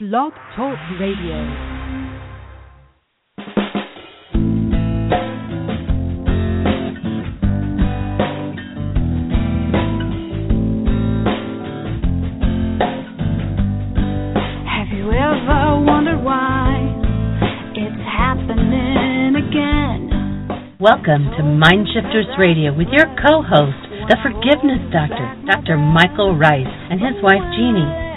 Blog Talk Radio. Have you ever wondered why it's happening again? Welcome to Mindshifters Radio with your co-host, the Forgiveness Doctor, Dr. Michael Ryce, and his wife Jeanie.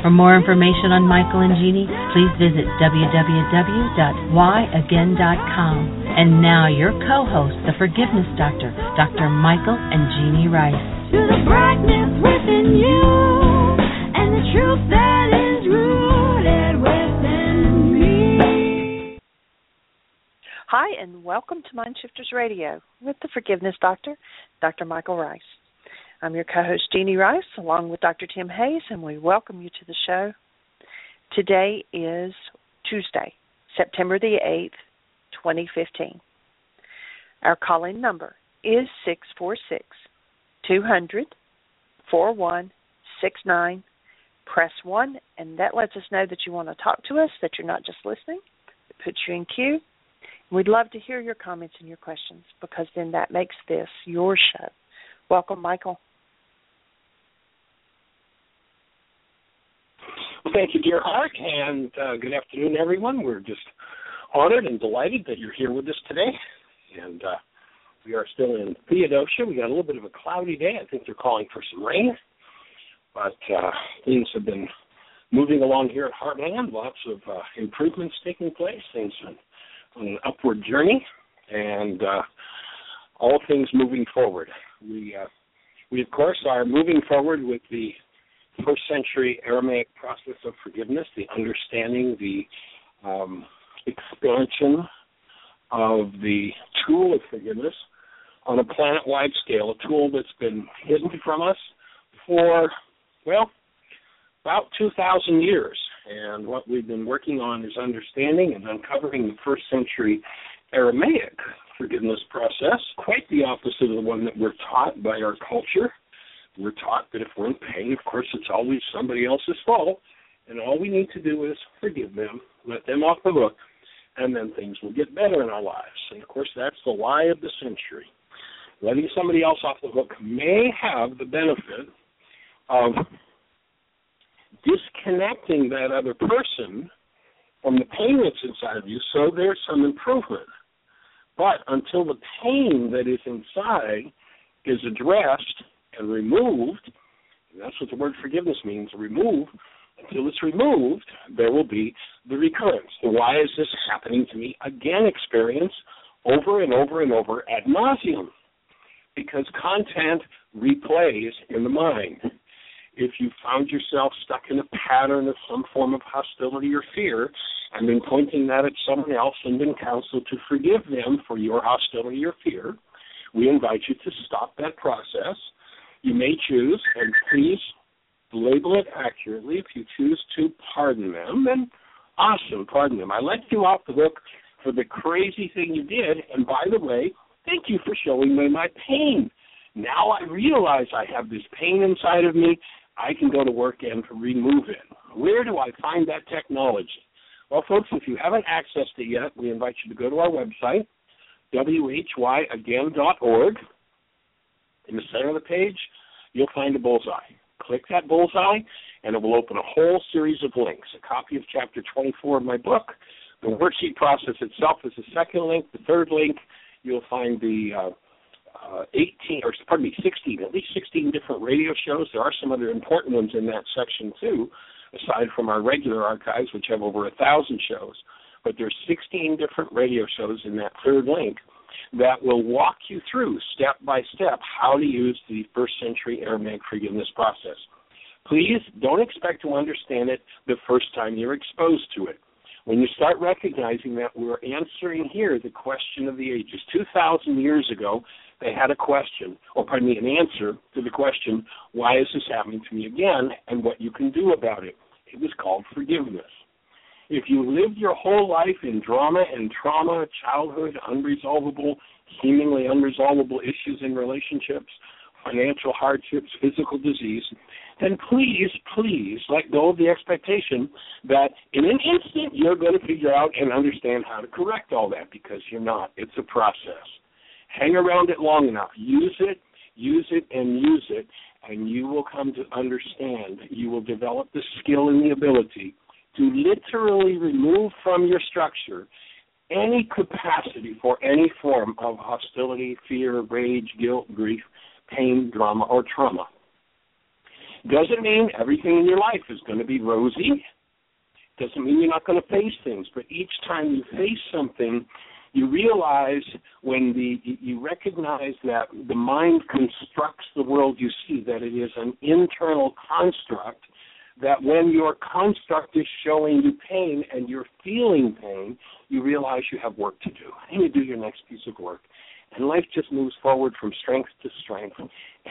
For more information on Michael and Jeanie, please visit www.whyagain.com. And now your co-host, the Forgiveness Doctor, Dr. Michael and Jeanie Ryce. To the brightness within you and the truth that is rooted within me. Hi, and welcome to Mindshifters Radio with the Forgiveness Doctor, Dr. Michael Ryce. I'm your co host, Jeanie Ryce, along with Dr. Tim Hayes, and we welcome you to the show. Today is Tuesday, September the 8th, 2015. Our calling number is 646 200 4169. Press 1, and that lets us know that you want to talk to us, that you're not just listening. It puts you in queue. We'd love to hear your comments and your questions because then that makes this your show. Welcome, Michael. Well, thank you, dear heart, and uh, good afternoon, everyone. We're just honored and delighted that you're here with us today. And uh, we are still in Theodosia. We got a little bit of a cloudy day. I think they're calling for some rain. But uh, things have been moving along here at Heartland. Lots of uh, improvements taking place. Things on an upward journey, and uh, all things moving forward. We, uh, we of course, are moving forward with the first century Aramaic process of forgiveness, the understanding, the um, expansion of the tool of forgiveness on a planet wide scale, a tool that's been hidden from us for, well, about 2,000 years. And what we've been working on is understanding and uncovering the first century Aramaic forgiveness process, quite the opposite of the one that we're taught by our culture. We're taught that if we're in pain, of course, it's always somebody else's fault, and all we need to do is forgive them, let them off the hook, and then things will get better in our lives. And of course, that's the lie of the century. Letting somebody else off the hook may have the benefit of disconnecting that other person from the pain that's inside of you so there's some improvement. But until the pain that is inside is addressed and removed, and that's what the word forgiveness means, remove, until it's removed, there will be the recurrence. The why is this happening to me again experience over and over and over ad nauseum. Because content replays in the mind. If you found yourself stuck in a pattern of some form of hostility or fear, and been pointing that at someone else and been counseled to forgive them for your hostility or fear, we invite you to stop that process. You may choose, and please label it accurately. If you choose to pardon them, then awesome, pardon them. I let you off the hook for the crazy thing you did, and by the way, thank you for showing me my pain. Now I realize I have this pain inside of me. I can go to work and remove it. Where do I find that technology? Well, folks, if you haven't accessed it yet, we invite you to go to our website, whyagain.org. In the center of the page, you'll find a bullseye. Click that bullseye, and it will open a whole series of links. A copy of chapter 24 of my book. The worksheet process itself is the second link. The third link, you'll find the uh, uh, 18 or pardon me 16 at least 16 different radio shows there are some other important ones in that section too aside from our regular archives which have over a thousand shows but there's 16 different radio shows in that third link that will walk you through step by step how to use the first century aramaic forgiveness process please don't expect to understand it the first time you're exposed to it when you start recognizing that we're answering here the question of the ages 2000 years ago they had a question, or pardon me, an answer to the question, why is this happening to me again, and what you can do about it. It was called forgiveness. If you lived your whole life in drama and trauma, childhood, unresolvable, seemingly unresolvable issues in relationships, financial hardships, physical disease, then please, please let go of the expectation that in an instant you're going to figure out and understand how to correct all that because you're not. It's a process. Hang around it long enough. Use it, use it, and use it, and you will come to understand. You will develop the skill and the ability to literally remove from your structure any capacity for any form of hostility, fear, rage, guilt, grief, pain, drama, or trauma. Doesn't mean everything in your life is going to be rosy. Doesn't mean you're not going to face things, but each time you face something, you realize when the you recognize that the mind constructs the world you see that it is an internal construct that when your construct is showing you pain and you're feeling pain you realize you have work to do. And you do your next piece of work? And life just moves forward from strength to strength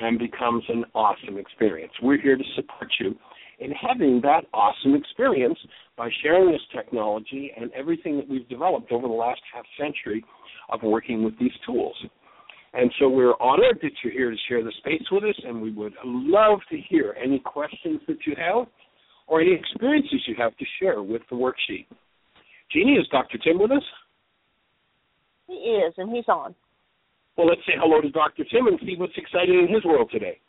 and becomes an awesome experience. We're here to support you in having that awesome experience by sharing this technology and everything that we've developed over the last half century of working with these tools. And so we're honored that you're here to share the space with us, and we would love to hear any questions that you have or any experiences you have to share with the worksheet. Jeanie, is Dr. Tim with us? He is, and he's on. Well, let's say hello to Dr. Tim and see what's exciting in his world today.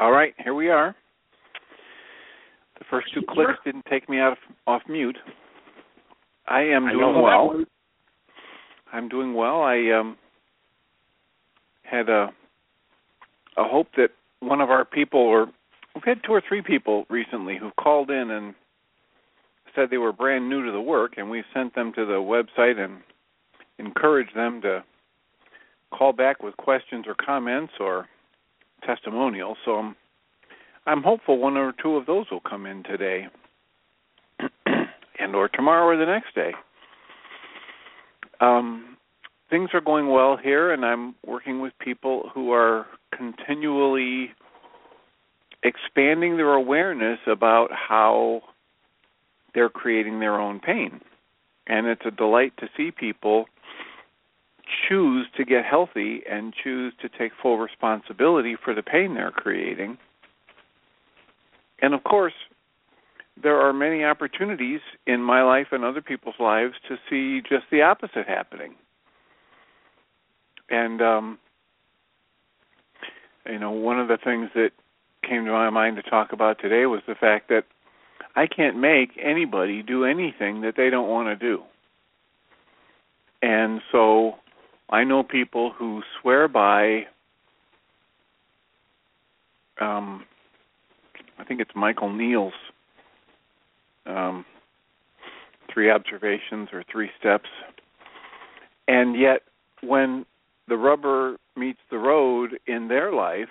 All right, here we are. The first two clicks didn't take me out of, off mute. I am I doing well. I'm doing well. I um had a a hope that one of our people or we've had two or three people recently who've called in and said they were brand new to the work and we've sent them to the website and encouraged them to call back with questions or comments or testimonials. So I'm I'm hopeful one or two of those will come in today and or tomorrow or the next day. Um, things are going well here, and I'm working with people who are continually expanding their awareness about how they're creating their own pain. And it's a delight to see people choose to get healthy and choose to take full responsibility for the pain they're creating. And of course, there are many opportunities in my life and other people's lives to see just the opposite happening. And um you know, one of the things that came to my mind to talk about today was the fact that I can't make anybody do anything that they don't want to do. And so I know people who swear by um I think it's Michael Neill's um three observations or three steps. And yet when the rubber meets the road in their life,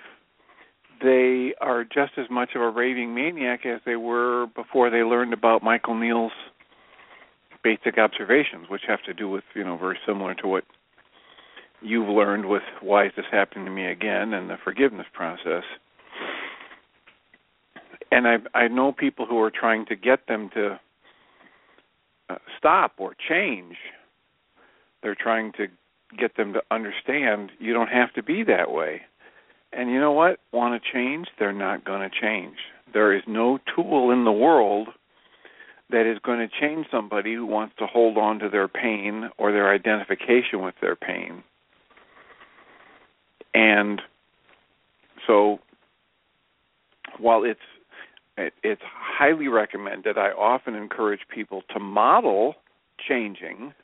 they are just as much of a raving maniac as they were before they learned about Michael Neill's basic observations, which have to do with, you know, very similar to what you've learned with why is this happening to me again and the forgiveness process. And I I know people who are trying to get them to uh, stop or change. They're trying to get them to understand you don't have to be that way. And you know what? Want to change? They're not going to change. There is no tool in the world that is going to change somebody who wants to hold on to their pain or their identification with their pain. And so while it's it, it's highly recommended, I often encourage people to model changing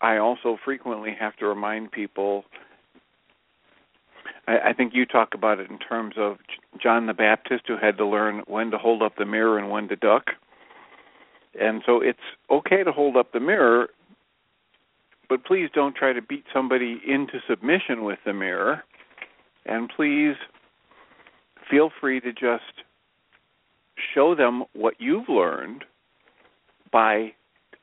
I also frequently have to remind people. I, I think you talk about it in terms of John the Baptist, who had to learn when to hold up the mirror and when to duck. And so it's okay to hold up the mirror, but please don't try to beat somebody into submission with the mirror. And please feel free to just show them what you've learned by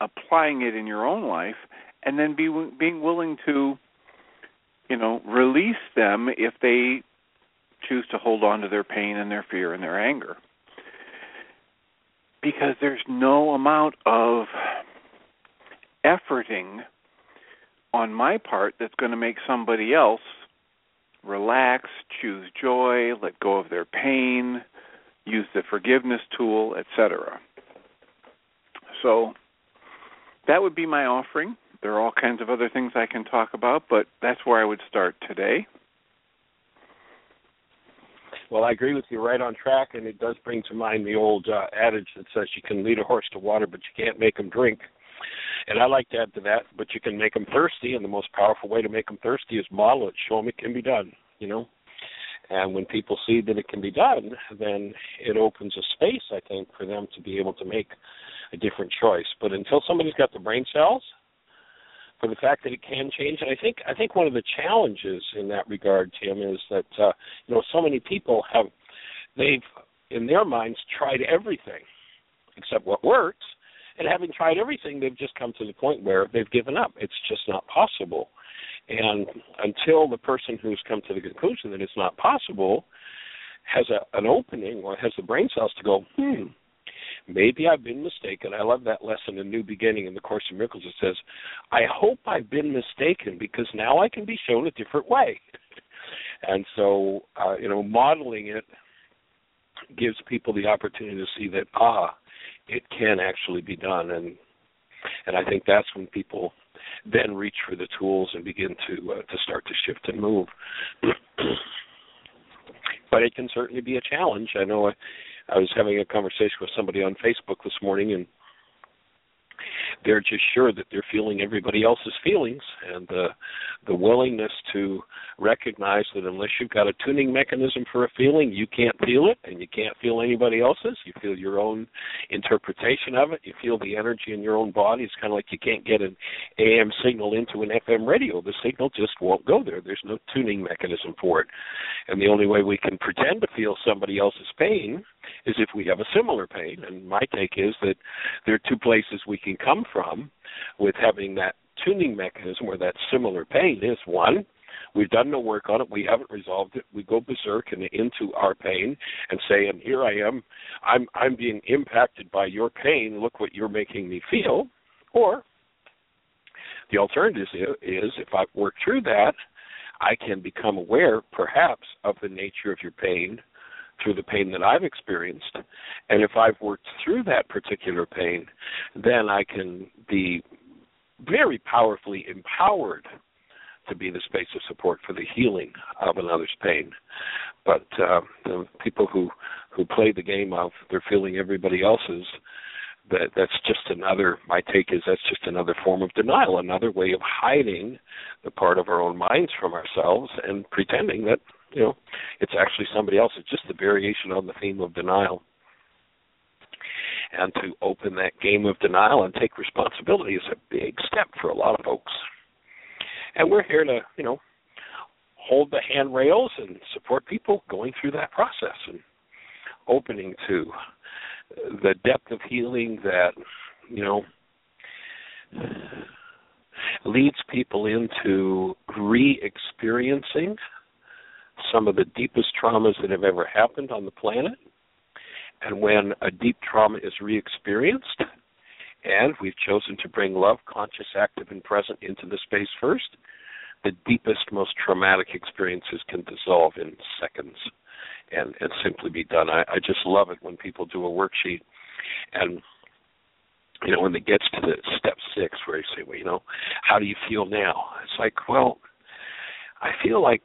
applying it in your own life and then be being willing to you know release them if they choose to hold on to their pain and their fear and their anger. Because there's no amount of efforting on my part that's going to make somebody else relax, choose joy, let go of their pain, use the forgiveness tool, etc. So that would be my offering. There are all kinds of other things I can talk about, but that's where I would start today. Well, I agree with you, right on track, and it does bring to mind the old uh, adage that says you can lead a horse to water, but you can't make him drink. And I like to add to that, but you can make them thirsty, and the most powerful way to make them thirsty is model it, show them it can be done. You know, and when people see that it can be done, then it opens a space, I think, for them to be able to make a different choice. But until somebody's got the brain cells for the fact that it can change, and I think I think one of the challenges in that regard, Tim, is that uh, you know so many people have they've in their minds tried everything except what works, and having tried everything, they've just come to the point where they've given up. It's just not possible. And until the person who's come to the conclusion that it's not possible has a, an opening or has the brain cells to go, hmm, maybe I've been mistaken. I love that lesson in New Beginning in the Course of Miracles. It says, I hope I've been mistaken because now I can be shown a different way. and so, uh, you know, modeling it gives people the opportunity to see that, ah, it can actually be done. And and I think that's when people then reach for the tools and begin to uh, to start to shift and move. but it can certainly be a challenge. I know I, I was having a conversation with somebody on Facebook this morning, and they're just sure that they're feeling everybody else's feelings and the the willingness to recognize that unless you've got a tuning mechanism for a feeling you can't feel it and you can't feel anybody else's. You feel your own interpretation of it. You feel the energy in your own body. It's kind of like you can't get an am signal into an fm radio. The signal just won't go there. There's no tuning mechanism for it. And the only way we can pretend to feel somebody else's pain is if we have a similar pain. And my take is that there are two places we can come from with having that tuning mechanism where that similar pain is. One we've done no work on it. We haven't resolved it. We go berserk and into our pain and say and here i am. I'm i'm being impacted by your pain. Look what you're making me feel. Or the alternative is if i work through that i can become aware perhaps of the nature of your pain through the pain that I've experienced. And if I've worked through that particular pain, then I can be very powerfully empowered to be the space of support for the healing of another's pain. But uh, the people who who play the game of they're feeling everybody else's, that that's just another. My take is that's just another form of denial, another way of hiding the part of our own minds from ourselves and pretending that you know, it's actually somebody else. It's just a variation on the theme of denial. And to open that game of denial and take responsibility is a big step for a lot of folks. And we're here to, you know, hold the handrails and support people going through that process and opening to the depth of healing that, you know, leads people into re experiencing some of the deepest traumas that have ever happened on the planet. And when a deep trauma is re experienced, and we've chosen to bring love, conscious, active, and present into the space first, the deepest, most traumatic experiences can dissolve in seconds and, and simply be done. I, I just love it when people do a worksheet and you know, when it gets to the step six where you say, Well, you know, how do you feel now? It's like, well, I feel like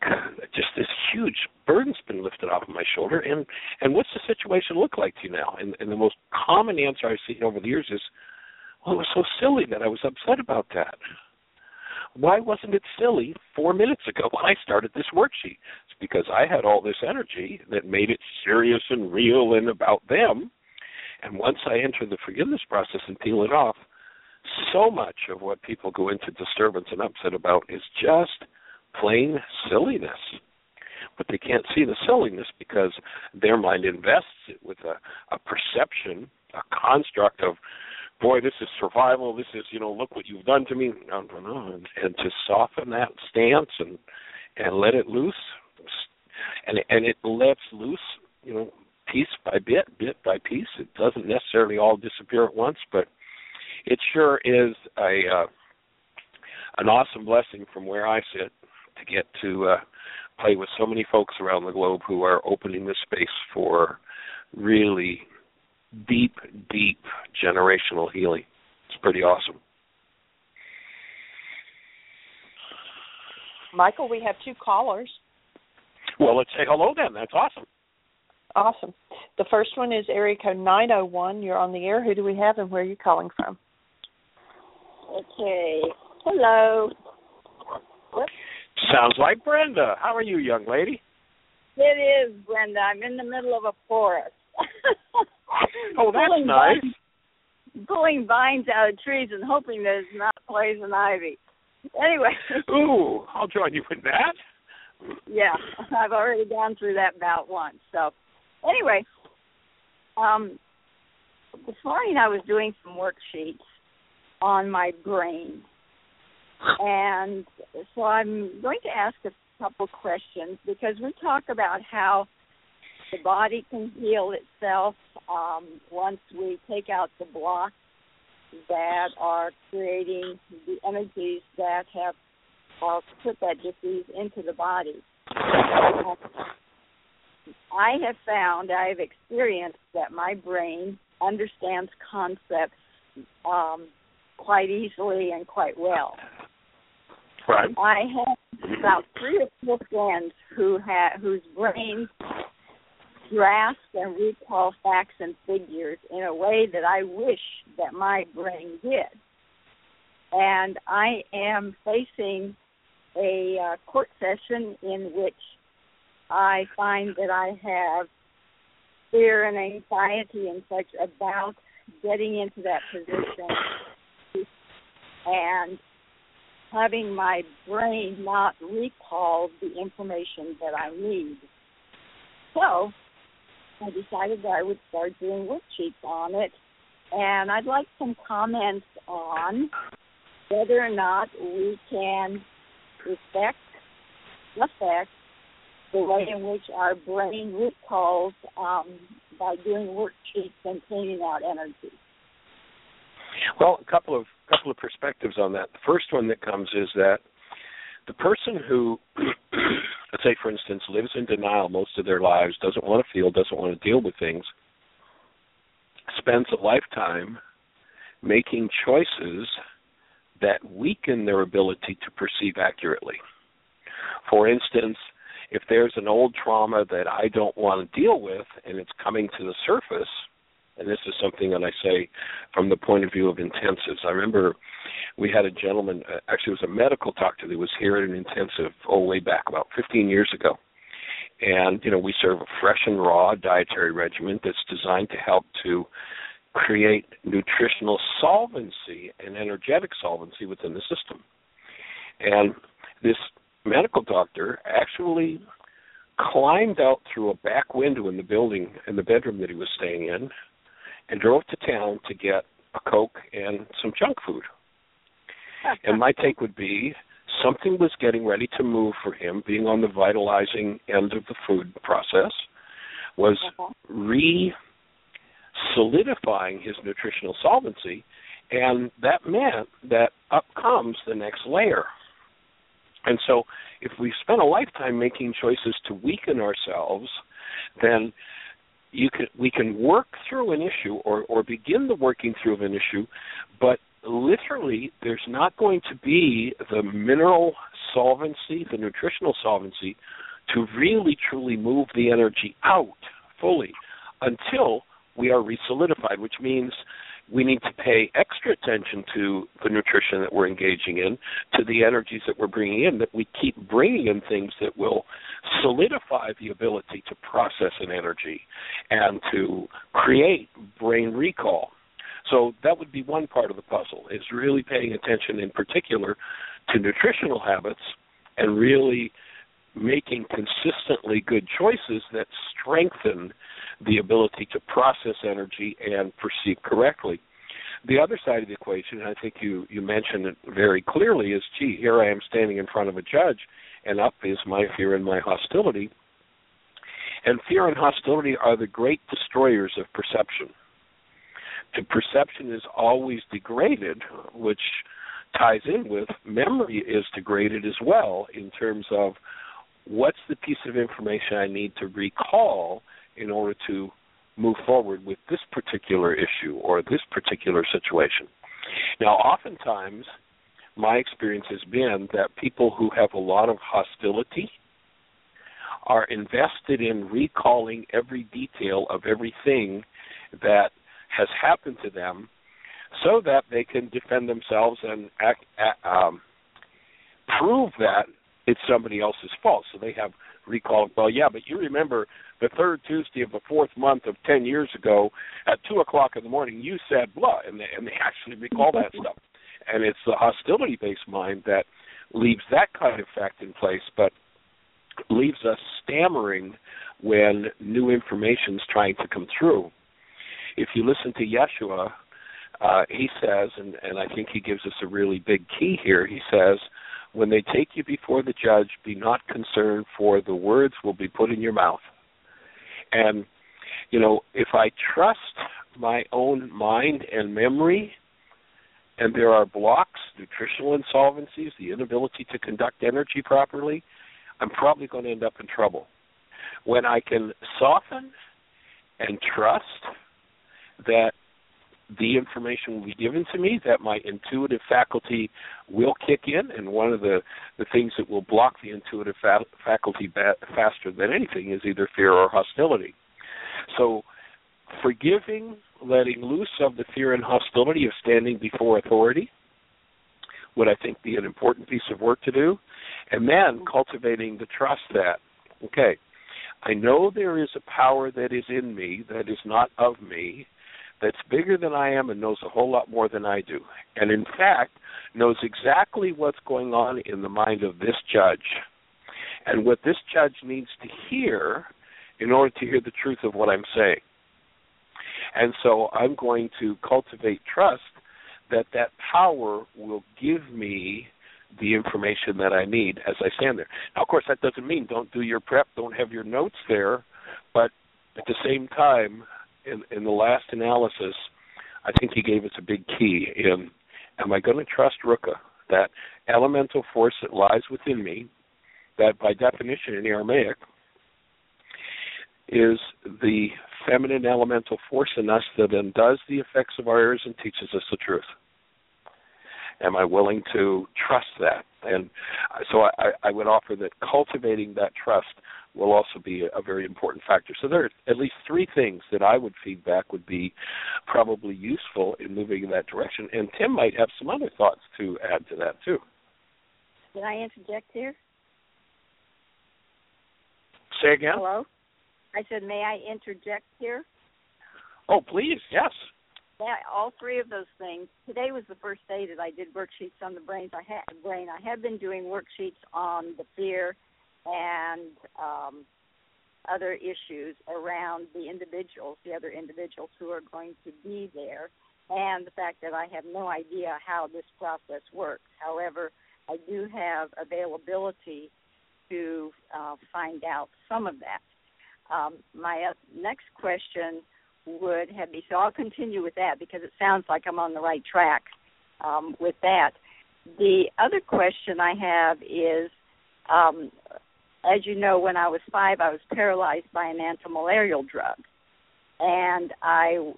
just this huge burden's been lifted off of my shoulder. And and what's the situation look like to you now? And, and the most common answer I've seen over the years is, well, it was so silly that I was upset about that. why wasn't it silly four minutes ago when I started this worksheet? It's because I had all this energy that made it serious and real and about them. And once I enter the forgiveness process and peel it off, so much of what people go into disturbance and upset about is just plain silliness. But they can't see the silliness because their mind invests it with a, a perception, a construct of, boy, this is survival. This is, you know, look what you've done to me. And, and to soften that stance and and let it loose, and and it lets loose, you know, piece by bit, bit by piece. It doesn't necessarily all disappear at once, but it sure is a uh, an awesome blessing from where I sit to get to uh, play with so many folks around the globe who are opening this space for really deep, deep generational healing. It's pretty awesome. Michael, we have two callers. Well, let's say hello then. That's awesome. Awesome. The first one is area code 901. You're on the air. Who do we have and where are you calling from? Okay. Hello. Sounds like Brenda. How are you, young lady? It is, Brenda. I'm in the middle of a forest. Oh, that's Pulling nice. Vines, pulling vines out of trees and hoping there's not poison ivy. Anyway, Ooh, I'll join you in that. yeah, I've already gone through that bout once. So, anyway, um, this morning I was doing some worksheets on my brain, and so I'm going to ask a couple questions because we talk about how the body can heal itself um, once we take out the blocks that are creating the energies that have uh, put that disease into the body. I have found, I have experienced that my brain understands concepts um, quite easily and quite well. Right. I have about three or four friends who ha- whose brains grasp and recall facts and figures in a way that I wish that my brain did. And I am facing a uh, court session in which I find that I have fear and anxiety and such about getting into that position and having my brain not recall the information that I need. So I decided that I would start doing worksheets on it, and I'd like some comments on whether or not we can respect, affect the way in which our brain recalls um, by doing worksheets and cleaning out energy. Well, a couple of couple of perspectives on that. The first one that comes is that the person who, let's say, for instance, lives in denial most of their lives, doesn't want to feel, doesn't want to deal with things, spends a lifetime making choices that weaken their ability to perceive accurately. For instance, if there's an old trauma that I don't want to deal with and it's coming to the surface, and this is something that I say from the point of view of intensives. I remember we had a gentleman, uh, actually, it was a medical doctor that was here at an intensive, oh, way back about 15 years ago. And, you know, we serve a fresh and raw dietary regimen that's designed to help to create nutritional solvency and energetic solvency within the system. And this medical doctor actually climbed out through a back window in the building in the bedroom that he was staying in and drove to town to get a coke and some junk food. and my take would be something was getting ready to move for him being on the vitalizing end of the food process was uh-huh. re solidifying his nutritional solvency and that meant that up comes the next layer and so if we spend a lifetime making choices to weaken ourselves then you can we can work through an issue or or begin the working through of an issue but literally there's not going to be the mineral solvency the nutritional solvency to really truly move the energy out fully until we are resolidified which means we need to pay extra attention to the nutrition that we're engaging in, to the energies that we're bringing in, that we keep bringing in things that will solidify the ability to process an energy and to create brain recall. So that would be one part of the puzzle is really paying attention in particular to nutritional habits and really making consistently good choices that strengthen the ability to process energy and perceive correctly. The other side of the equation, and I think you, you mentioned it very clearly, is gee, here I am standing in front of a judge, and up is my fear and my hostility. And fear and hostility are the great destroyers of perception. And perception is always degraded, which ties in with memory is degraded as well in terms of what's the piece of information I need to recall in order to move forward with this particular issue or this particular situation. Now, oftentimes, my experience has been that people who have a lot of hostility are invested in recalling every detail of everything that has happened to them so that they can defend themselves and act, um, prove that it's somebody else's fault. So they have recall. Well, yeah, but you remember the third Tuesday of the fourth month of ten years ago at two o'clock in the morning, you said blah, and they, and they actually recall that stuff. And it's the hostility-based mind that leaves that kind of fact in place, but leaves us stammering when new information is trying to come through. If you listen to Yeshua, uh, he says, and, and I think he gives us a really big key here. He says, when they take you before the judge, be not concerned, for the words will be put in your mouth. And, you know, if I trust my own mind and memory, and there are blocks, nutritional insolvencies, the inability to conduct energy properly, I'm probably going to end up in trouble. When I can soften and trust that the information will be given to me, that my intuitive faculty will kick in, and one of the, the things that will block the intuitive fa- faculty ba- faster than anything is either fear or hostility. So, forgiving, letting loose of the fear and hostility of standing before authority would, I think, be an important piece of work to do, and then cultivating the trust that, okay, I know there is a power that is in me that is not of me that's bigger than I am and knows a whole lot more than I do. And in fact, knows exactly what's going on in the mind of this judge and what this judge needs to hear in order to hear the truth of what I'm saying. And so I'm going to cultivate trust that that power will give me the information that I need as I stand there. Now, of course, that doesn't mean don't do your prep, don't have your notes there, but at the same time, in, in the last analysis, I think he gave us a big key in am I going to trust Ruka, that elemental force that lies within me, that by definition in Aramaic is the feminine elemental force in us that undoes the effects of our errors and teaches us the truth. Am I willing to trust that? And so I, I would offer that cultivating that trust will also be a, a very important factor. So there are at least three things that I would feedback would be probably useful in moving in that direction. And Tim might have some other thoughts to add to that too. Did I interject here? Say again. Hello. I said, may I interject here? Oh, please, yes. Yeah, all three of those things. Today was the first day that I did worksheets on the brains. I had brain. I have been doing worksheets on the fear and um, other issues around the individuals, the other individuals who are going to be there, and the fact that I have no idea how this process works. However, I do have availability to uh, find out some of that. Um, my uh, next question would have be so I'll continue with that because it sounds like I'm on the right track um, with that. The other question I have is um, as you know, when I was five, I was paralyzed by an antimalarial drug. And I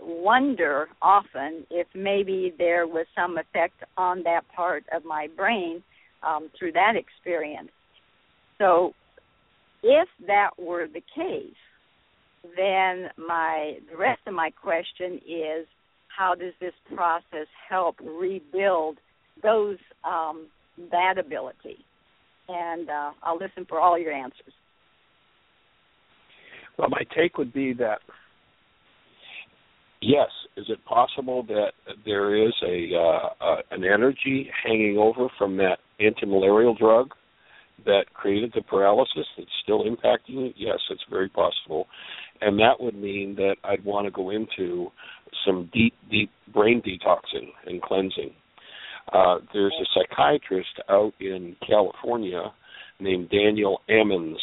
wonder often if maybe there was some effect on that part of my brain um, through that experience. So, if that were the case, then my the rest of my question is how does this process help rebuild those um, that ability? And uh, I'll listen for all your answers. Well, my take would be that yes, is it possible that there is a uh, an energy hanging over from that antimalarial drug that created the paralysis that's still impacting it? Yes, it's very possible, and that would mean that I'd want to go into some deep, deep brain detoxing and cleansing. Uh, there's a psychiatrist out in California named Daniel Amen's,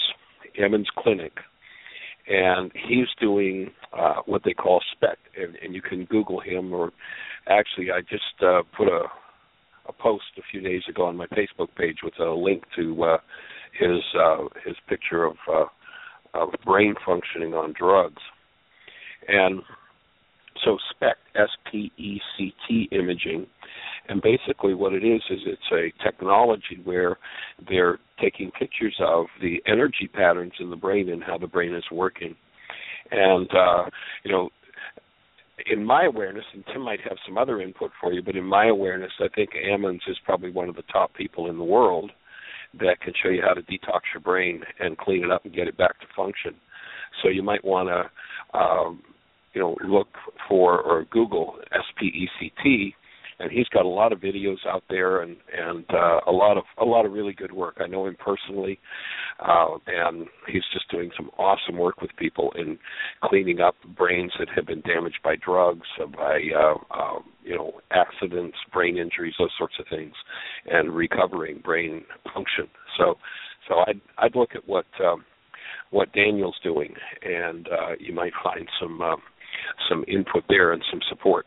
Amen's Clinic, and he's doing uh, what they call SPECT, and, and you can Google him. Or actually, I just uh, put a a post a few days ago on my Facebook page with a link to uh, his uh, his picture of uh, of brain functioning on drugs, and so SPECT S P E C T imaging and basically, what it is is it's a technology where they're taking pictures of the energy patterns in the brain and how the brain is working. And uh, you know, in my awareness, and Tim might have some other input for you, but in my awareness, I think Amen's is probably one of the top people in the world that can show you how to detox your brain and clean it up and get it back to function. So you might want to, um, you know, look for or Google SPECT and he's got a lot of videos out there and and uh, a lot of a lot of really good work. I know him personally, uh, and he's just doing some awesome work with people in cleaning up brains that have been damaged by drugs, uh, by uh, uh, you know accidents, brain injuries, those sorts of things, and recovering brain function. So, so I'd I'd look at what um, what Daniel's doing, and uh, you might find some uh, some input there and some support.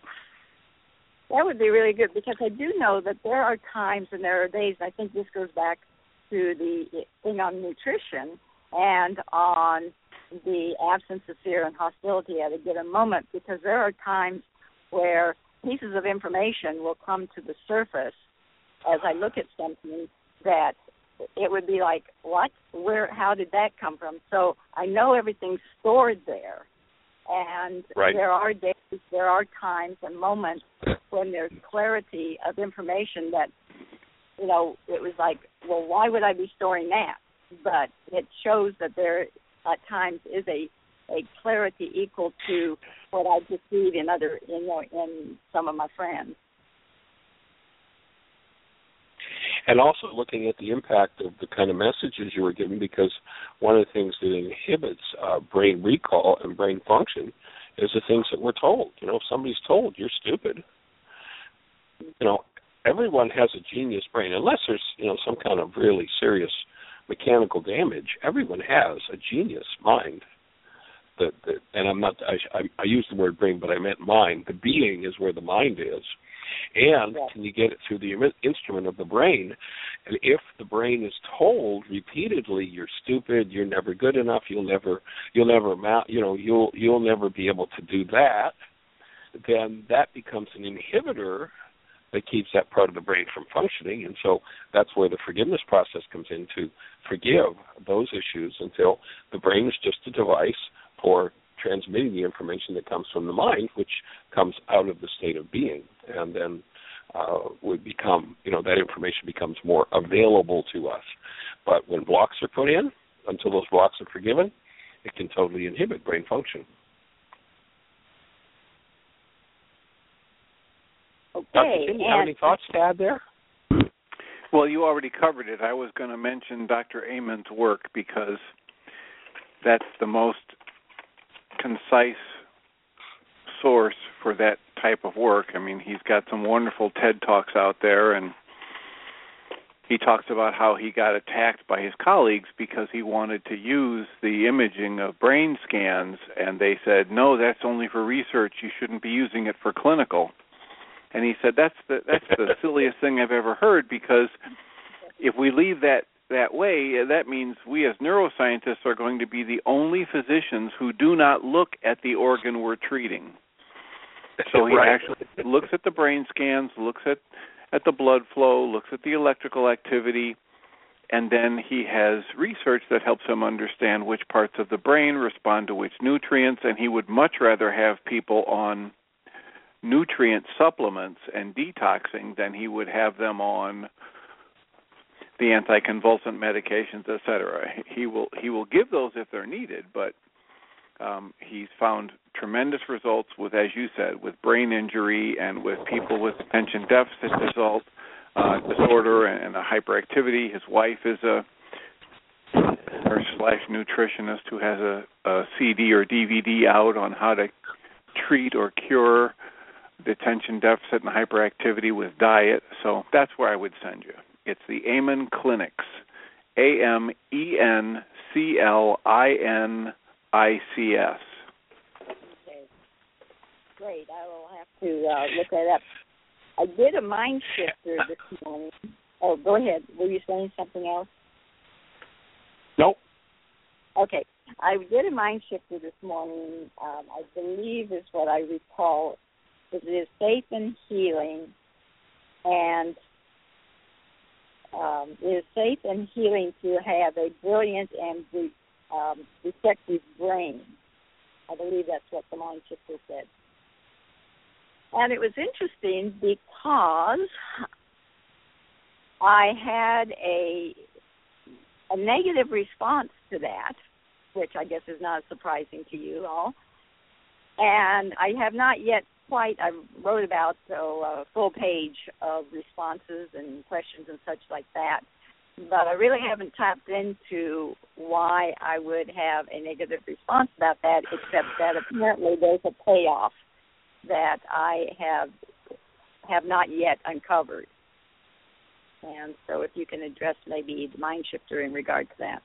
That would be really good because I do know that there are times and there are days. I think this goes back to the thing on nutrition and on the absence of fear and hostility at a given moment because there are times where pieces of information will come to the surface as I look at something that it would be like, what? Where? How did that come from? So I know everything's stored there, and right. there are days, there are times and moments when there's clarity of information that, you know, it was like, well, why would I be storing that? But it shows that there at times is a a clarity equal to what I perceive in other, you know, in some of my friends. And also looking at the impact of the kind of messages you were given because one of the things that inhibits uh, brain recall and brain function is the things that we're told. You know, if somebody's told you're stupid, you know, everyone has a genius brain unless there's you know some kind of really serious mechanical damage. Everyone has a genius mind. The, the, and I'm not I, I I use the word brain, but I meant mind. The being is where the mind is and can you get it through the instrument of the brain? And if the brain is told repeatedly, "You're stupid. You're never good enough. You'll never, you'll never, you know, you'll you'll never be able to do that," then that becomes an inhibitor that keeps that part of the brain from functioning. And so that's where the forgiveness process comes in to forgive those issues until the brain is just a device for transmitting the information that comes from the mind, which comes out of the state of being, and then uh, would become, you know, that information becomes more available to us. But when blocks are put in, until those blocks are forgiven, it can totally inhibit brain function. Okay. Dr. Tim, you have any thoughts to add there? Well, you already covered it. I was going to mention Dr. Amen's work because that's the most concise source for that type of work. I mean, he's got some wonderful TED Talks out there and he talks about how he got attacked by his colleagues because he wanted to use the imaging of brain scans and they said, "No, that's only for research. You shouldn't be using it for clinical." And he said, "That's the that's the silliest thing I've ever heard because if we leave that that way, that means we as neuroscientists are going to be the only physicians who do not look at the organ we're treating. So he right. actually looks at the brain scans, looks at at the blood flow, looks at the electrical activity, and then he has research that helps him understand which parts of the brain respond to which nutrients and he would much rather have people on nutrient supplements and detoxing than he would have them on the anticonvulsant medications etc he will he will give those if they're needed but um, he's found tremendous results with as you said with brain injury and with people with attention deficit result uh, disorder and, a hyperactivity. His wife is a nurse slash nutritionist who has a, a CD or DVD out on how to treat or cure attention deficit and hyperactivity with diet. So that's where I would send you. It's the Amen Clinics. A M E N C L I N I C S. Okay. Great. I will have to uh, look that up. I did a mind shifter this morning. Oh, go ahead. Were you saying something else? Nope. Okay. I did a mind shifter this morning. Um, I believe is what I recall. Is it is safe and healing, and um, it is safe and healing to have a brilliant and um, receptive brain. I believe that's what the mind shifter said. And it was interesting because I had a a negative response to that, which I guess is not surprising to you all. And I have not yet quite. I wrote about so a full page of responses and questions and such like that, but I really haven't tapped into why I would have a negative response about that, except that apparently there's a payoff that I have have not yet uncovered. And so, if you can address maybe the mind shifter in regard to that.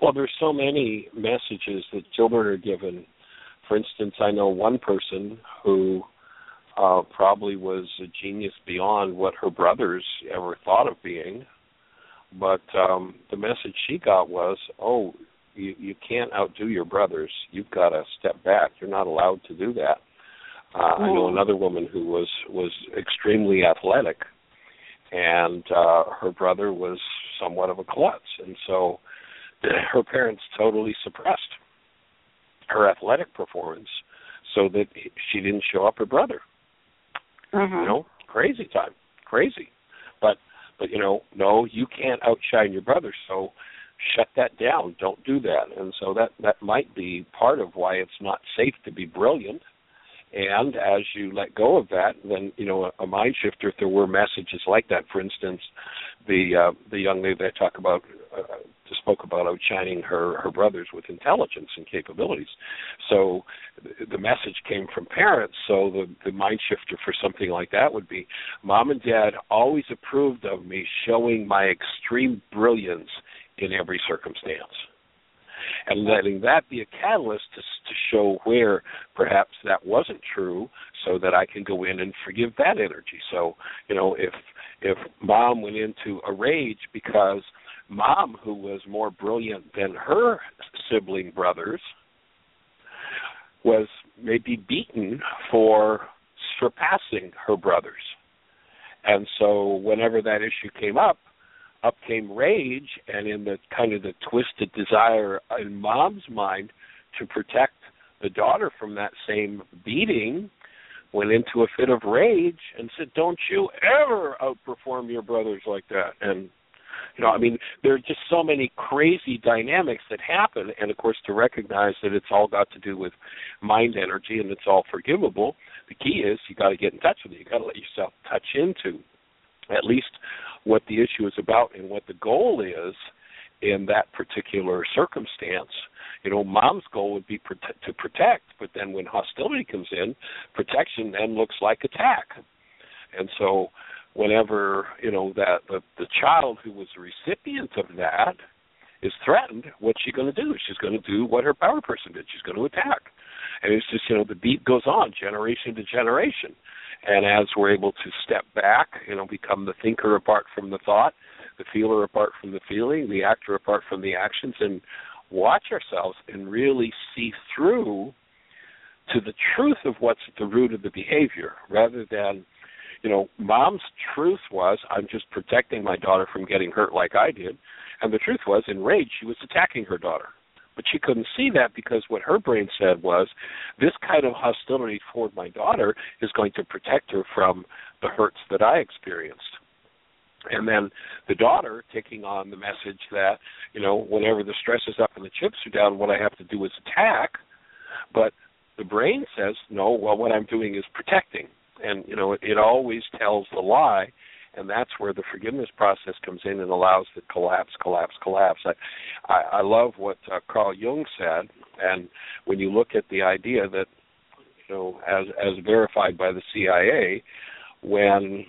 Well, there's so many messages that children are given. For instance, I know one person who uh, probably was a genius beyond what her brothers ever thought of being. But um, the message she got was, "Oh, you you can't outdo your brothers. You've got to step back. You're not allowed to do that. Uh, I know another woman who was was extremely athletic, and uh, her brother was somewhat of a klutz, and so her parents totally suppressed her athletic performance so that she didn't show up her brother. Mm-hmm. You know, crazy time, crazy. But but you know, no, you can't outshine your brother, so shut that down. Don't do that. And so that that might be part of why it's not safe to be brilliant. And as you let go of that, then you know a, a mind shifter. If there were messages like that, for instance, the uh, the young lady that I talk about uh, spoke about outshining her her brothers with intelligence and capabilities. So the message came from parents. So the the mind shifter for something like that would be, mom and dad always approved of me showing my extreme brilliance in every circumstance. And letting that be a catalyst to, to show where perhaps that wasn't true, so that I can go in and forgive that energy. So, you know, if if mom went into a rage because mom, who was more brilliant than her sibling brothers, was maybe beaten for surpassing her brothers. And so whenever that issue came up, up came rage and in the kind of the twisted desire in mom's mind to protect the daughter from that same beating went into a fit of rage and said don't you ever outperform your brothers like that. And you know i mean there are just so many crazy dynamics that happen. And of course to recognize that it's all got to do with mind energy and it's all forgivable the key is you got to get in touch with it. You got to let yourself touch into at least what the issue is about and what the goal is in that particular circumstance. You know, mom's goal would be prote- to protect, but then when hostility comes in, protection then looks like attack. And so, whenever you know that the the child who was the recipient of that is threatened, what's she going to do? She's going to do what her power person did. She's going to attack. And it's just you know the beat goes on generation to generation. And as we're able to step back, you know, become the thinker apart from the thought, the feeler apart from the feeling, the actor apart from the actions, and watch ourselves and really see through to the truth of what's at the root of the behavior rather than you know, mom's truth was, I'm just protecting my daughter from getting hurt like I did. And the truth was, in rage, she was attacking her daughter. But she couldn't see that because what her brain said was, this kind of hostility toward my daughter is going to protect her from the hurts that I experienced. And then the daughter taking on the message that, you know, whenever the stress is up and the chips are down, what I have to do is attack. But the brain says, no, well, what I'm doing is protecting. And, you know, it, it always tells the lie. And that's where the forgiveness process comes in and allows the collapse, collapse, collapse. I, I, I love what uh, Carl Jung said. And when you look at the idea that, you know, as, as verified by the CIA, when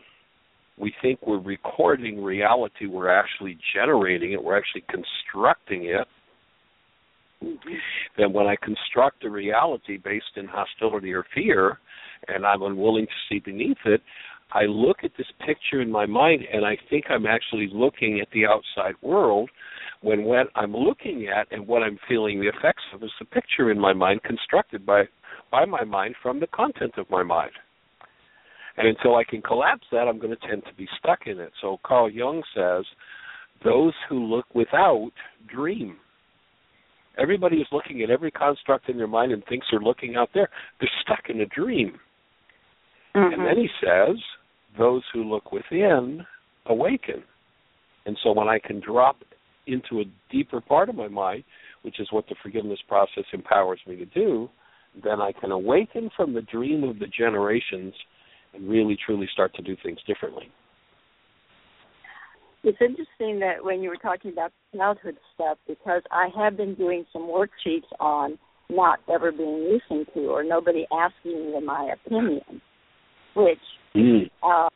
we think we're recording reality, we're actually generating it, we're actually constructing it. Then, when I construct a reality based in hostility or fear, and I'm unwilling to see beneath it, I look at this picture in my mind and I think I'm actually looking at the outside world when what I'm looking at and what I'm feeling the effects of is the picture in my mind constructed by by my mind from the content of my mind. And until I can collapse that, I'm going to tend to be stuck in it. So Carl Jung says, those who look without dream. Everybody is looking at every construct in their mind and thinks they're looking out there. They're stuck in a dream. Mm-hmm. And then he says, those who look within awaken. And so when I can drop into a deeper part of my mind, which is what the forgiveness process empowers me to do, then I can awaken from the dream of the generations and really truly start to do things differently. It's interesting that when you were talking about childhood stuff, because I have been doing some worksheets on not ever being listened to or nobody asking me my opinion, which Mm. uh,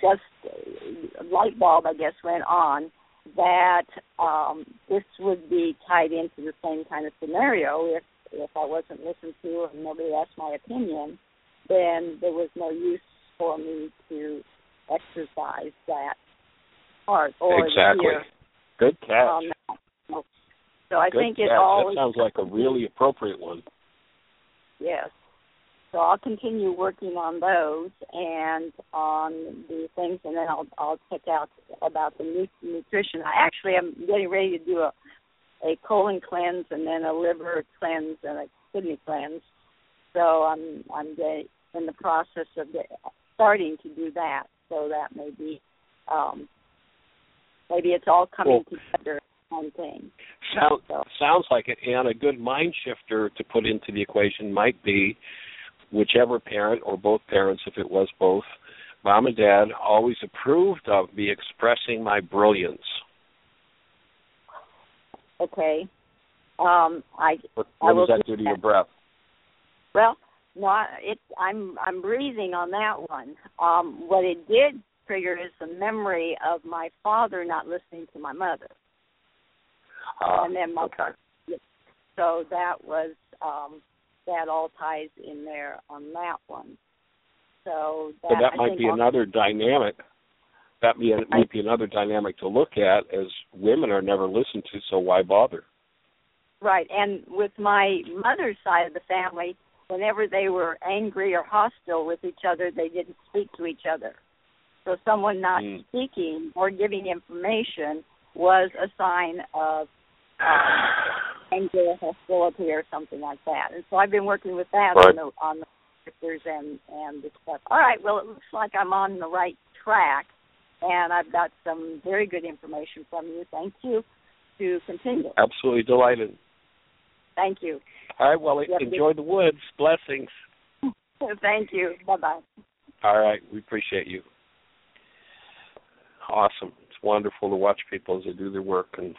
just a light bulb, I guess, went on that um, this would be tied into the same kind of scenario if if I wasn't listened to and nobody asked my opinion, then there was no use for me to exercise that part or exactly. fear Good catch. that. So I Good think catch. it always that sounds like a really appropriate one. Yes. So I'll continue working on those and on the things, and then I'll I'll check out about the nu- nutrition. I actually am getting ready to do a a colon cleanse and then a liver cleanse and a kidney cleanse. So I'm I'm getting, in the process of get, starting to do that. So that may be um, maybe it's all coming together one thing. Sound, sounds like it, and a good mind shifter to put into the equation might be whichever parent or both parents, if it was both, mom and dad always approved of me expressing my brilliance. Okay. Um, I What, I what will does that do to your breath? Well, no, I- it. I'm I'm breathing on that one. Um, what it did trigger is the memory of my father not listening to my mother, Uh, and then my okay. so that was um, that all ties in there on that one. So that, So that might be another dynamic. That be, might be another dynamic to look at as women are never listened to, so why bother? Right, and with my mother's side of the family, whenever they were angry or hostile with each other, they didn't speak to each other. So someone not Mm. speaking or giving information was a sign of anger, hostility, or something like that. And so I've been working with that Right. on the on the pictures and and the stuff. All right, well, it looks like I'm on the right track, and I've got some very good information from you. Thank you. To continue. Absolutely delighted. Thank you. All right, well, Yep. enjoy the woods. Blessings. Thank you. Bye bye. All right, we appreciate you. Awesome. It's wonderful to watch people as they do their work and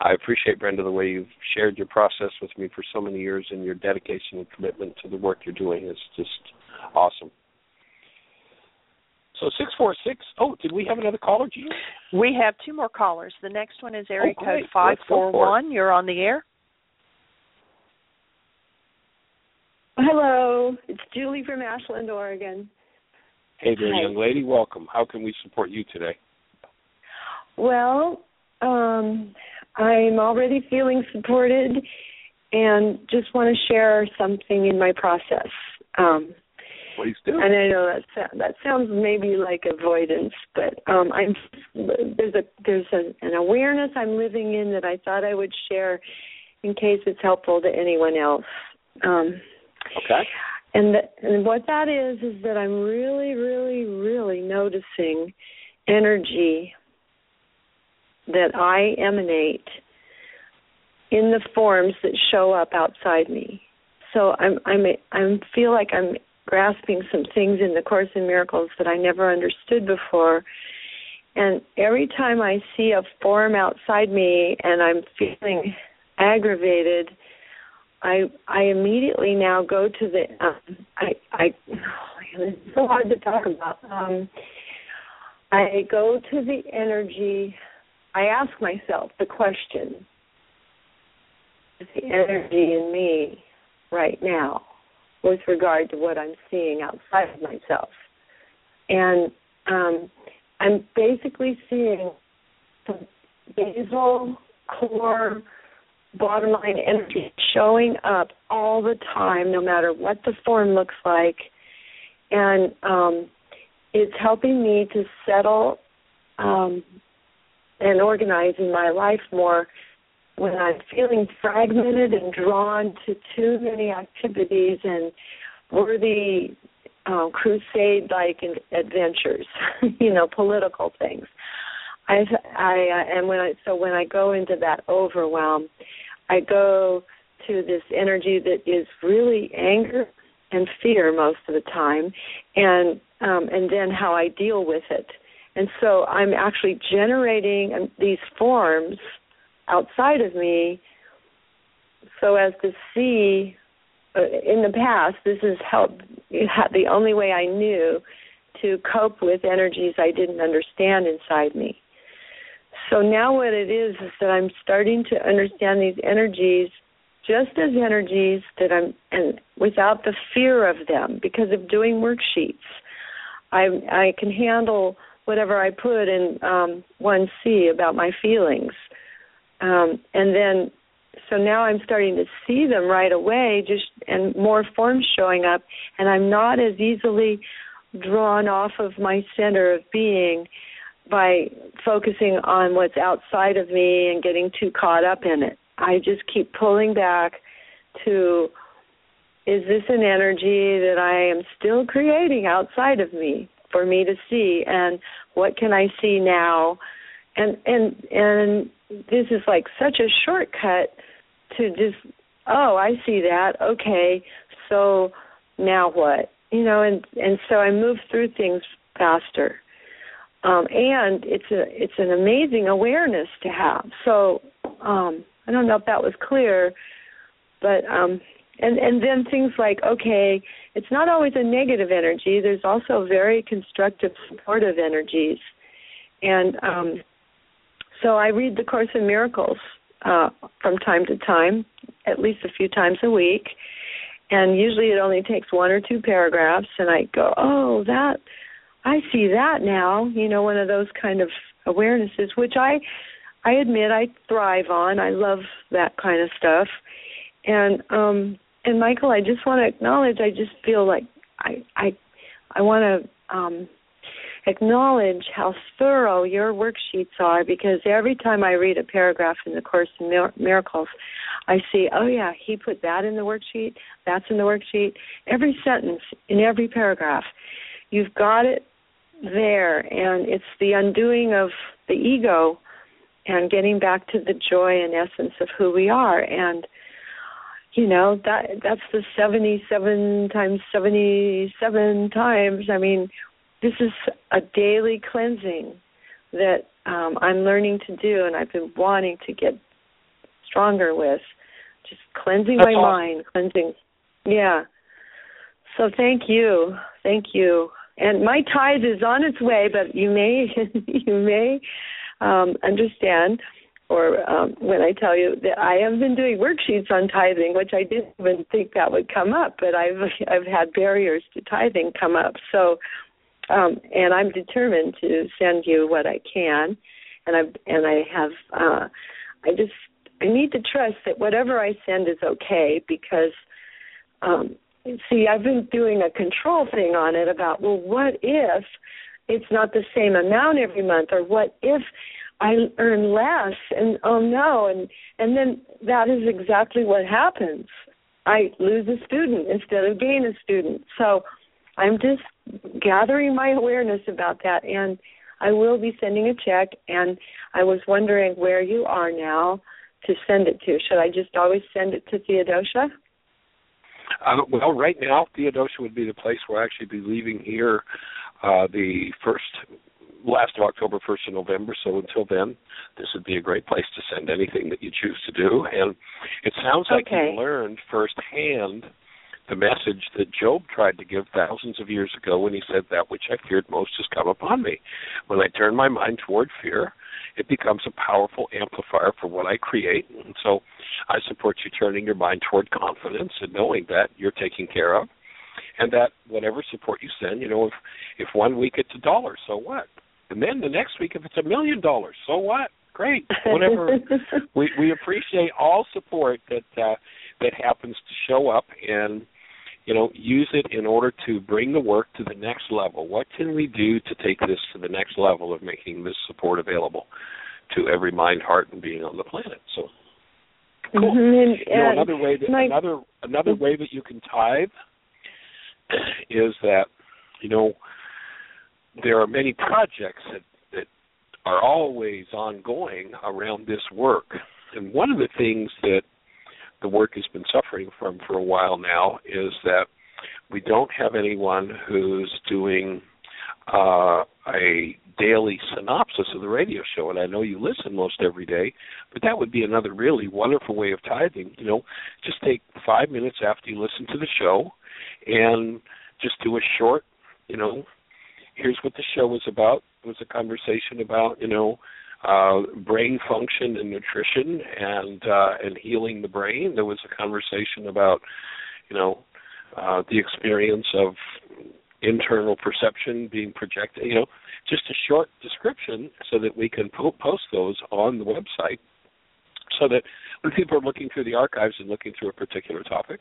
I appreciate Brenda the way you've shared your process with me for so many years and your dedication and commitment to the work you're doing is just awesome. So six four six. Oh, did we have another caller, Gene? We have two more callers. The next one is area Oh, code great. five Let's go four for You're on the air. Hello, it's Julie from Ashland, Oregon. Hey there, Hi. young lady. Welcome. How can we support you today? Well, um, I'm already feeling supported and just want to share something in my process. Um, Please do. And I know that that sounds maybe like avoidance, but um, I'm there's a there's a, an awareness I'm living in that I thought I would share in case it's helpful to anyone else. Um, Okay. and th- and what that is is that I'm really, really, really noticing energy that I emanate in the forms that show up outside me. So I'm I'm I'm feel like I'm grasping some things in the Course in Miracles that I never understood before. And every time I see a form outside me and I'm feeling aggravated, I I immediately now go to the um, I I oh, it's so hard to talk about. Um, I go to the energy. I ask myself the question: Is the energy in me right now, with regard to what I'm seeing outside of myself? And um, I'm basically seeing some basal core bottom line energy showing up all the time, no matter what the form looks like. And um, it's helping me to settle um, and organizing my life more when I'm feeling fragmented and drawn to too many activities and worthy uh, crusade like adventures, you know, political things. I, I, uh, and when I, so when I go into that overwhelm, I go to this energy that is really anger and fear most of the time, and um, and then how I deal with it. And so I'm actually generating um, these forms outside of me, so as to see. Uh, in the past, this has helped. The only way I knew to cope with energies I didn't understand inside me. So now what it is is that I'm starting to understand these energies just as energies that I'm and without the fear of them because of doing worksheets. I I can handle whatever I put in um 1C about my feelings. Um and then so now I'm starting to see them right away just and more forms showing up and I'm not as easily drawn off of my center of being by focusing on what's outside of me and getting too caught up in it. I just keep pulling back to is this an energy that I am still creating outside of me for me to see and what can I see now? And and and this is like such a shortcut to just oh, I see that. Okay. So now what? You know, and and so I move through things faster um, and it's a it's an amazing awareness to have. So um, I don't know if that was clear, but um, and and then things like okay, it's not always a negative energy. There's also very constructive, supportive energies, and um, so I read the Course in Miracles uh, from time to time, at least a few times a week, and usually it only takes one or two paragraphs, and I go, oh that I see that now, you know, one of those kind of awarenesses, which I I admit I thrive on. I love that kind of stuff. And um and Michael, I just want to acknowledge I just feel like I I I want to um acknowledge how thorough your worksheets are because every time I read a paragraph in the Course in Miracles, I see, oh yeah, he put that in the worksheet, that's in the worksheet. Every sentence in every paragraph, you've got it there and it's the undoing of the ego and getting back to the joy and essence of who we are and you know that that's the 77 times 77 times. I mean this is a daily cleansing that um i'm learning to do and i've been wanting to get stronger with. Just cleansing That's my awesome. mind cleansing. Yeah. So thank you. Thank you. And my tithe is on its way, but you may you may um, understand, or um, when I tell you that I have been doing worksheets on tithing, which I didn't even think that would come up, but I've I've had barriers to tithing come up. So, um, and I'm determined to send you what I can, and I and I have uh, I just I need to trust that whatever I send is okay because um, see, I've been doing a control thing on it about, well, what if it's not the same amount every month, or what if I earn less? And oh no, and and then that is exactly what happens. I lose a student instead of gain a student. So I'm just gathering my awareness about that, and I will be sending a check. And I was wondering where you are now to send it to. Should I just always send it to Theodosia? Uh, well, right now, Theodosia would be the place where I actually be leaving here uh, the first, last of October, first of November. So until then, this would be a great place to send anything that you choose to do. And it sounds like Okay. you learned firsthand the message that Job tried to give thousands of years ago when he said, That which I feared most has come upon me. When I turn my mind toward fear, it becomes a powerful amplifier for what I create. And so I support you turning your mind toward confidence and knowing that you're taken care of. And that whatever support you send, you know, if if one week it's a dollar, so what? And then the next week if it's a million dollars, so what? Great. Whatever. We we appreciate all support that uh that happens to show up and you know use it in order to bring the work to the next level. What can we do to take this to the next level of making this support available to every mind heart and being on the planet? So cool. Mhm, and- you know another way that my- another another way that you can tithe is that you know there are many projects that that are always ongoing around this work and one of the things that the work has been suffering from for a while now is that we don't have anyone who's doing uh, a daily synopsis of the radio show. And I know you listen most every day, but that would be another really wonderful way of tithing. You know, just take five minutes after you listen to the show and just do a short, you know, here's what the show was about. It was a conversation about, you know, uh, brain function and nutrition and uh, and healing the brain. There was a conversation about, you know, uh, the experience of internal perception being projected. You know, just a short description so that we can po- post those on the website, so that when people are looking through the archives and looking through a particular topic.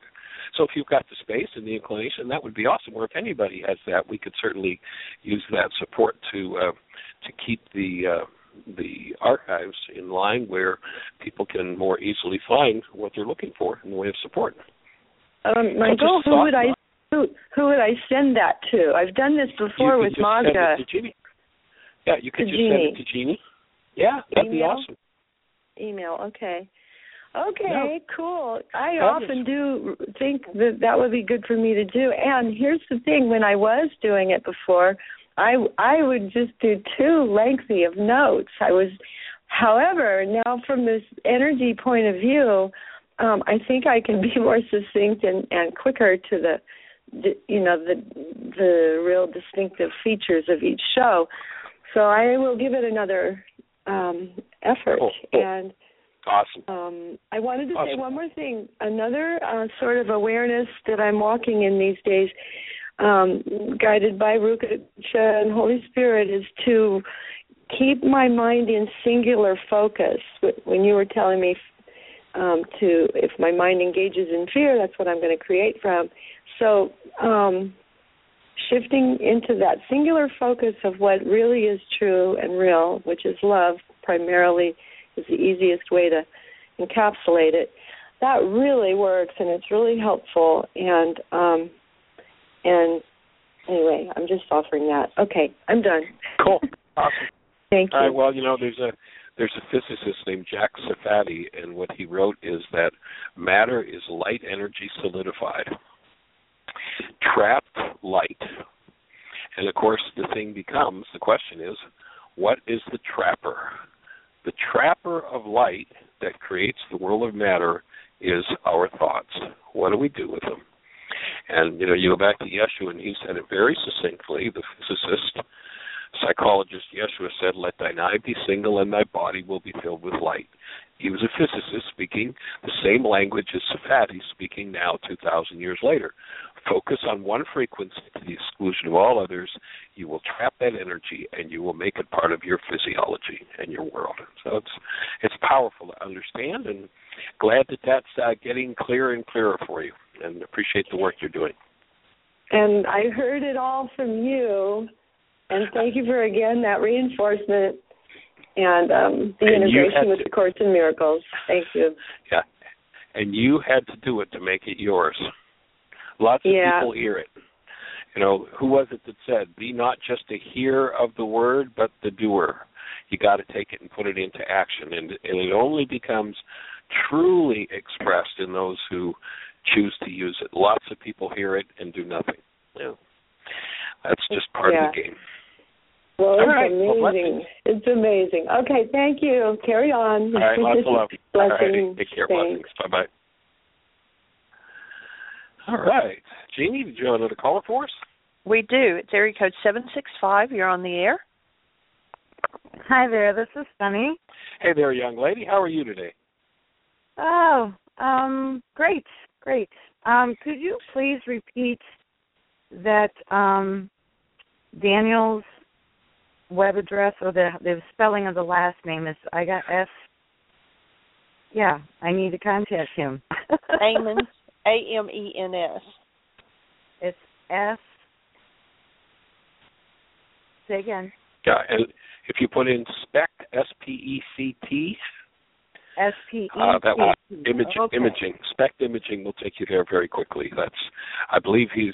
So if you've got the space and the inclination, that would be awesome. Or if anybody has that, we could certainly use that support to uh, to keep the uh, the archives in line where people can more easily find what they're looking for in the way of support. Um, Michael, who would I who, who would I send that to? I've done this before with could just send Magda. it to Jeanie. Yeah, you could To just send it to Jeanie. Yeah, that'd be awesome. Email, okay. Okay, Yeah. cool. I Fabulous. often do think that that would be good for me to do. And here's the thing: when I was doing it before, I I would just do too lengthy of notes. I was, however, now from this energy point of view, um, I think I can be more succinct and and quicker to the, the you know the the real distinctive features of each show. So I will give it another um, effort Cool, cool. and. Awesome. Um, I wanted to say one more thing. Another uh, sort of awareness that I'm walking in these days, um, guided by Ruka and Holy Spirit, is to keep my mind in singular focus. When you were telling me um, to, if my mind engages in fear, that's what I'm going to create from. So, um, shifting into that singular focus of what really is true and real, which is love, primarily is the easiest way to encapsulate it. That really works and it's really helpful and um and anyway, I'm just offering that. Okay, I'm done. Cool. Awesome. Thank you. Right. Well, you know, there's a there's a physicist named Jack Sarfatti, and what he wrote is that matter is light energy solidified, trapped light. And of course, the thing becomes the question is, what is the trapper? The trapper of light that creates the world of matter is our thoughts. What do we do with them? And you know, you go back to Yeshua, and he said it very succinctly. The physicist psychologist Yeshua said, Let thine eye be single and thy body will be filled with light. He was a physicist speaking the same language as Sarfatti speaking now 2,000 years later. Focus on one frequency to the exclusion of all others. You will trap that energy and you will make it part of your physiology and your world. So it's it's powerful to understand and glad that that's uh, getting clearer and clearer for you. and appreciate the work you're doing. And I heard it all from you. And thank you for again that reinforcement and um, the And integration with to- the Course in Miracles. Thank you. Yeah. And you had to do it to make it yours. Lots of Yeah. people hear it. You know, who was it that said, be not just a hearer of the word, but the doer? You got to take it and put it into action. And, and it only becomes truly expressed in those who choose to use it. Lots of people hear it and do nothing. Know, that's just part Yeah. of the game. Well, it's right. Well, amazing. it's amazing. Okay, thank you. Carry on. All right, lots of love. All right, Blessings. take care. Thanks. Blessings. Bye bye. All right, Jeanie, did you have another caller for us? We do. It's area code 765. You're on the air. Hi there, this is Sunny. Hey there, young lady. How are you today? Oh, um, great, great. Um, could you please repeat that um, Daniel's web address or the the spelling of the last name is? I got S. Yeah, I need to contact him. Amens, A M E N S. It's S. Say again. Yeah, and if you put in SPECT, S P E C T. S P E C T. uh, that will image, Okay. imaging. SPECT imaging will take you there very quickly. That's, I believe he's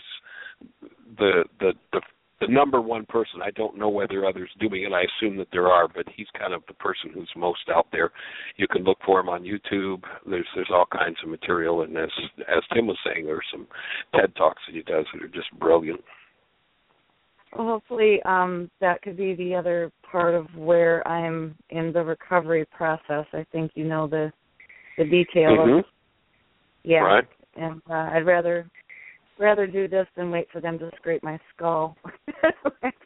the the the the number one person. I don't know whether others doing it. And I assume that there are, but he's kind of the person who's most out there. You can look for him on YouTube. There's there's all kinds of material, and as as Tim was saying, there's some TED talks that he does that are just brilliant. Well, hopefully um that could be the other part of where I'm in the recovery process. I think you know the the detail Mhm. of yeah. Right. And uh, I'd rather rather do this than wait for them to scrape my skull.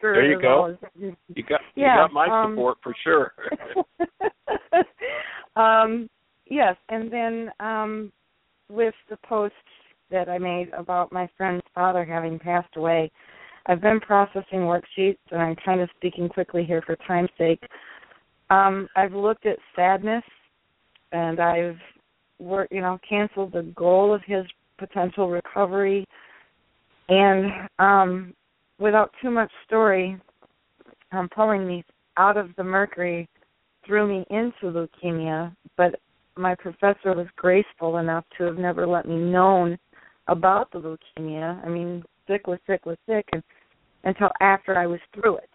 There you go. You got Yeah, you got my um, support for sure. um yes, and then um with the post that I made about my friend's father having passed away, I've been processing worksheets and I'm kind of speaking quickly here for time's sake. Um I've looked at sadness and I've you know, canceled the goal of his potential recovery and um without too much story, um pulling me out of the mercury threw me into leukemia, but my professor was graceful enough to have never let me known about the leukemia. I mean, sick was sick was sick and until after I was through it.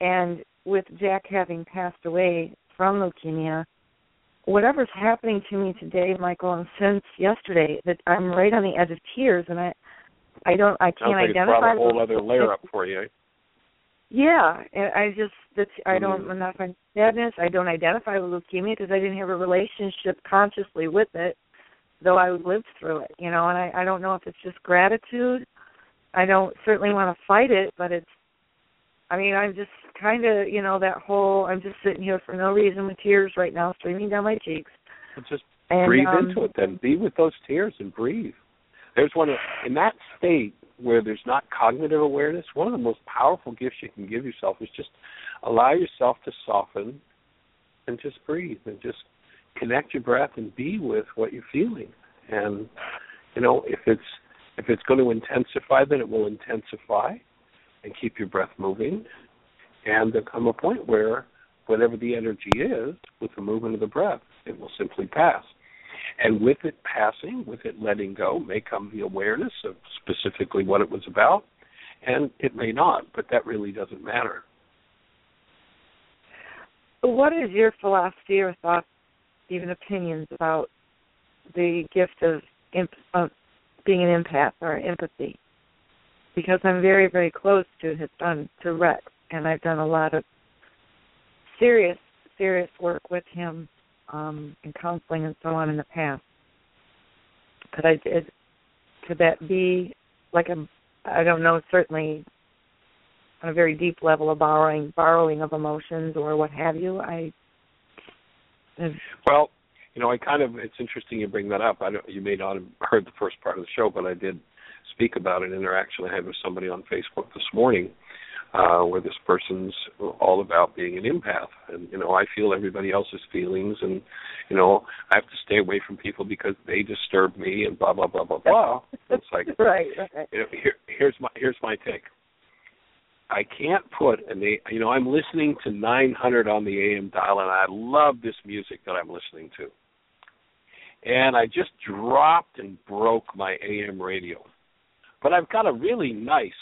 And with Jack having passed away from leukemia, whatever's happening to me today, Michael, and since yesterday, that I'm right on the edge of tears and I I don't I can't like it's identify brought a whole other layer up for you. yeah, and I just that's I don't Mm. Find sadness. I don't identify with leukemia because I didn't have a relationship consciously with it, though I lived through it. You know, and I I don't know if it's just gratitude. I don't certainly want to fight it, but it's. I mean, I'm just kind of you know that whole I'm just sitting here for no reason with tears right now streaming down my cheeks. Just And, breathe um, into it then. Be with those tears and breathe. There's one in that state where there's not cognitive awareness, one of the most powerful gifts you can give yourself is just allow yourself to soften and just breathe and just connect your breath and be with what you're feeling. And you know, if it's if it's going to intensify, then it will intensify and keep your breath moving. And there'll come a point where whatever the energy is with the movement of the breath, it will simply pass. And with it passing, with it letting go, may come the awareness of specifically what it was about, and it may not, but that really doesn't matter. What is your philosophy or thoughts, even opinions about the gift of, of being an empath or empathy? Because I'm very, very close to his son, to Rex, and I've done a lot of serious, serious work with him um, in counseling and so on in the past. Could I? Could that be like a? I don't know. Certainly, on a very deep level of borrowing, borrowing of emotions or what have you. I. Well, you know, I kind of it's interesting you bring that up. I don't, you may not have heard the first part of the show, but I did speak about an interaction I had with somebody on Facebook this morning uh, where this person's all about being an empath, and you know I feel everybody else's feelings, and you know I have to stay away from people because they disturb me, and blah blah blah blah blah. It's like right, right. You know, here, here's my here's my take. I can't put A. You know, I'm listening to 900 on the AM dial, and I love this music that I'm listening to. And I just dropped and broke my AM radio, but I've got a really nice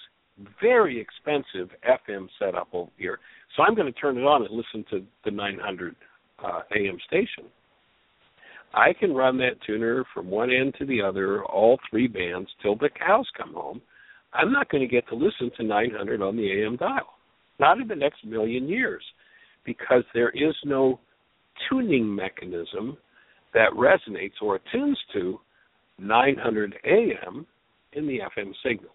very expensive FM setup over here. So I'm going to turn it on and listen to the 900 uh, AM station. I can run that tuner from one end to the other, all three bands, till the cows come home. I'm not going to get to listen to 900 on the AM dial, not in the next million years, because there is no tuning mechanism that resonates or attunes to 900 AM in the FM signal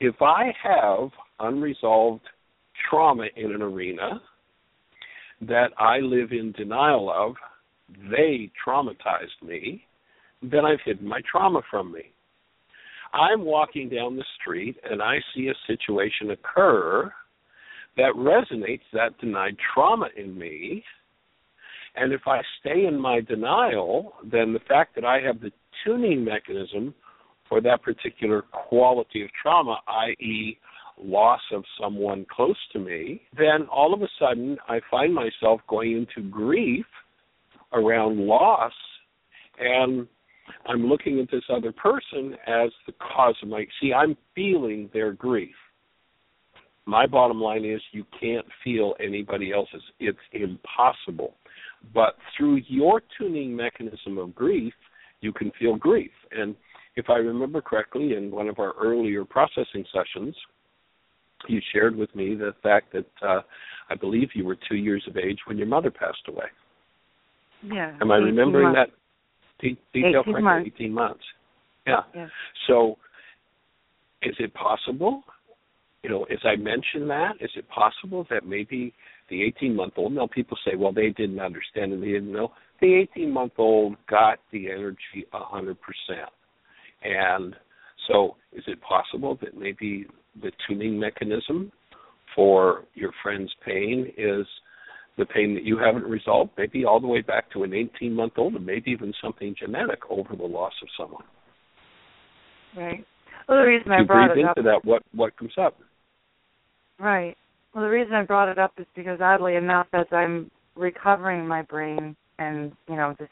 if I have unresolved trauma in an arena that I live in denial of, they traumatized me, then I've hidden my trauma from me. I'm walking down the street and I see a situation occur that resonates that denied trauma in me. And if I stay in my denial, then the fact that I have the tuning mechanism for that particular quality of trauma, i.e., loss of someone close to me, then all of a sudden I find myself going into grief around loss and I'm looking at this other person as the cause of my see I'm feeling their grief. My bottom line is you can't feel anybody else's. It's impossible. But through your tuning mechanism of grief, you can feel grief. And if I remember correctly, in one of our earlier processing sessions, you shared with me the fact that uh, I believe you were two years of age when your mother passed away. Yeah. Am I remembering months. that de- detail 18 correctly? months. Eighteen months. Yeah. Yeah. So, is it possible? You know, as I mentioned that, is it possible that maybe the 18 month old, now people say, well, they didn't understand and they didn't know. The 18 month old got the energy a 100%. And so, is it possible that maybe the tuning mechanism for your friend's pain is the pain that you haven't resolved, maybe all the way back to an 18 month old, and maybe even something genetic over the loss of someone? Right. Well, the reason I brought it up into that, what what comes up? Right. Well, the reason I brought it up is because oddly enough, as I'm recovering my brain and you know just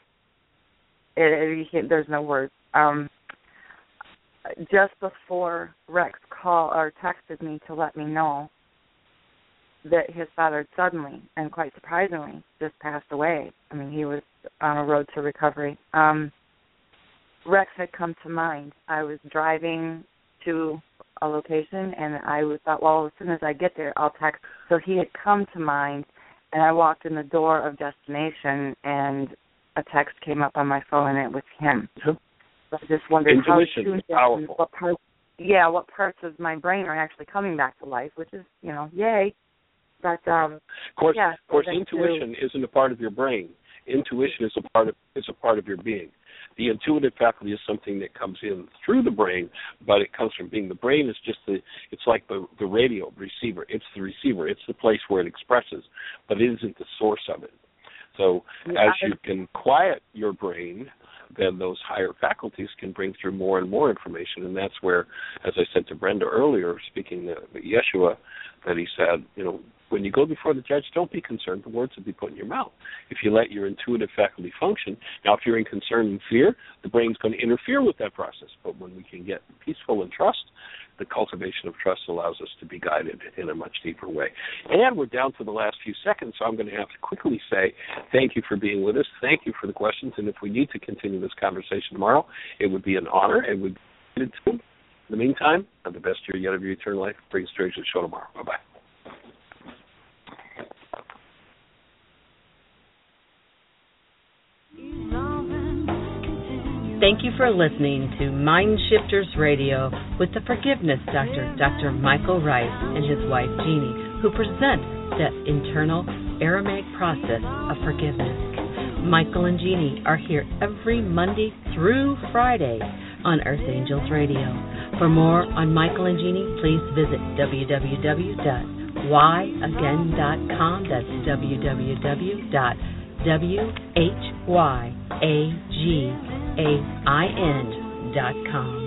it, it, there's no words. Um, just before Rex called or texted me to let me know that his father suddenly and quite surprisingly just passed away. I mean, he was on a road to recovery. Um, Rex had come to mind. I was driving to a location and I thought, well, as soon as I get there, I'll text. So he had come to mind, and I walked in the door of destination, and a text came up on my phone, and it was him. So I just wondered how Intuition tuned in powerful. what parts, yeah, what parts of my brain are actually coming back to life, which is, you know, yay. But um, Of course, yeah, of course, so intuition isn't a part of your brain. Intuition is a part of is a part of your being. The intuitive faculty is something that comes in through the brain, but it comes from being. The brain is just the. It's like the the radio receiver. It's the receiver. It's the place where it expresses, but it isn't the source of it. So as you can quiet your brain, then those higher faculties can bring through more and more information, and that's where, as I said to Brenda earlier, speaking to Yeshua, that he said, you know, when you go before the judge, don't be concerned. The words will be put in your mouth. If you let your intuitive faculty function, now if you're in concern and fear, the brain's going to interfere with that process. But when we can get peaceful and trust, the cultivation of trust allows us to be guided in a much deeper way. And we're down to the last few seconds, so I'm going to have to quickly say thank you for being with us. Thank you for the questions. And if we need to continue this conversation tomorrow, it would be an honor. It would be. In the meantime, have the best year yet of your eternal life. Bring us to the show tomorrow. Bye bye. Thank you for listening to Mind Shifters Radio with the Forgiveness Doctor, Dr. Michael Ryce, and his wife Jeanie, who present the internal Aramaic process of forgiveness. Michael and Jeanie are here every Monday through Friday on Earth Angels Radio. For more on Michael and Jeanie, please visit www.whyagain.com. That's www.whyagain.com. Evolving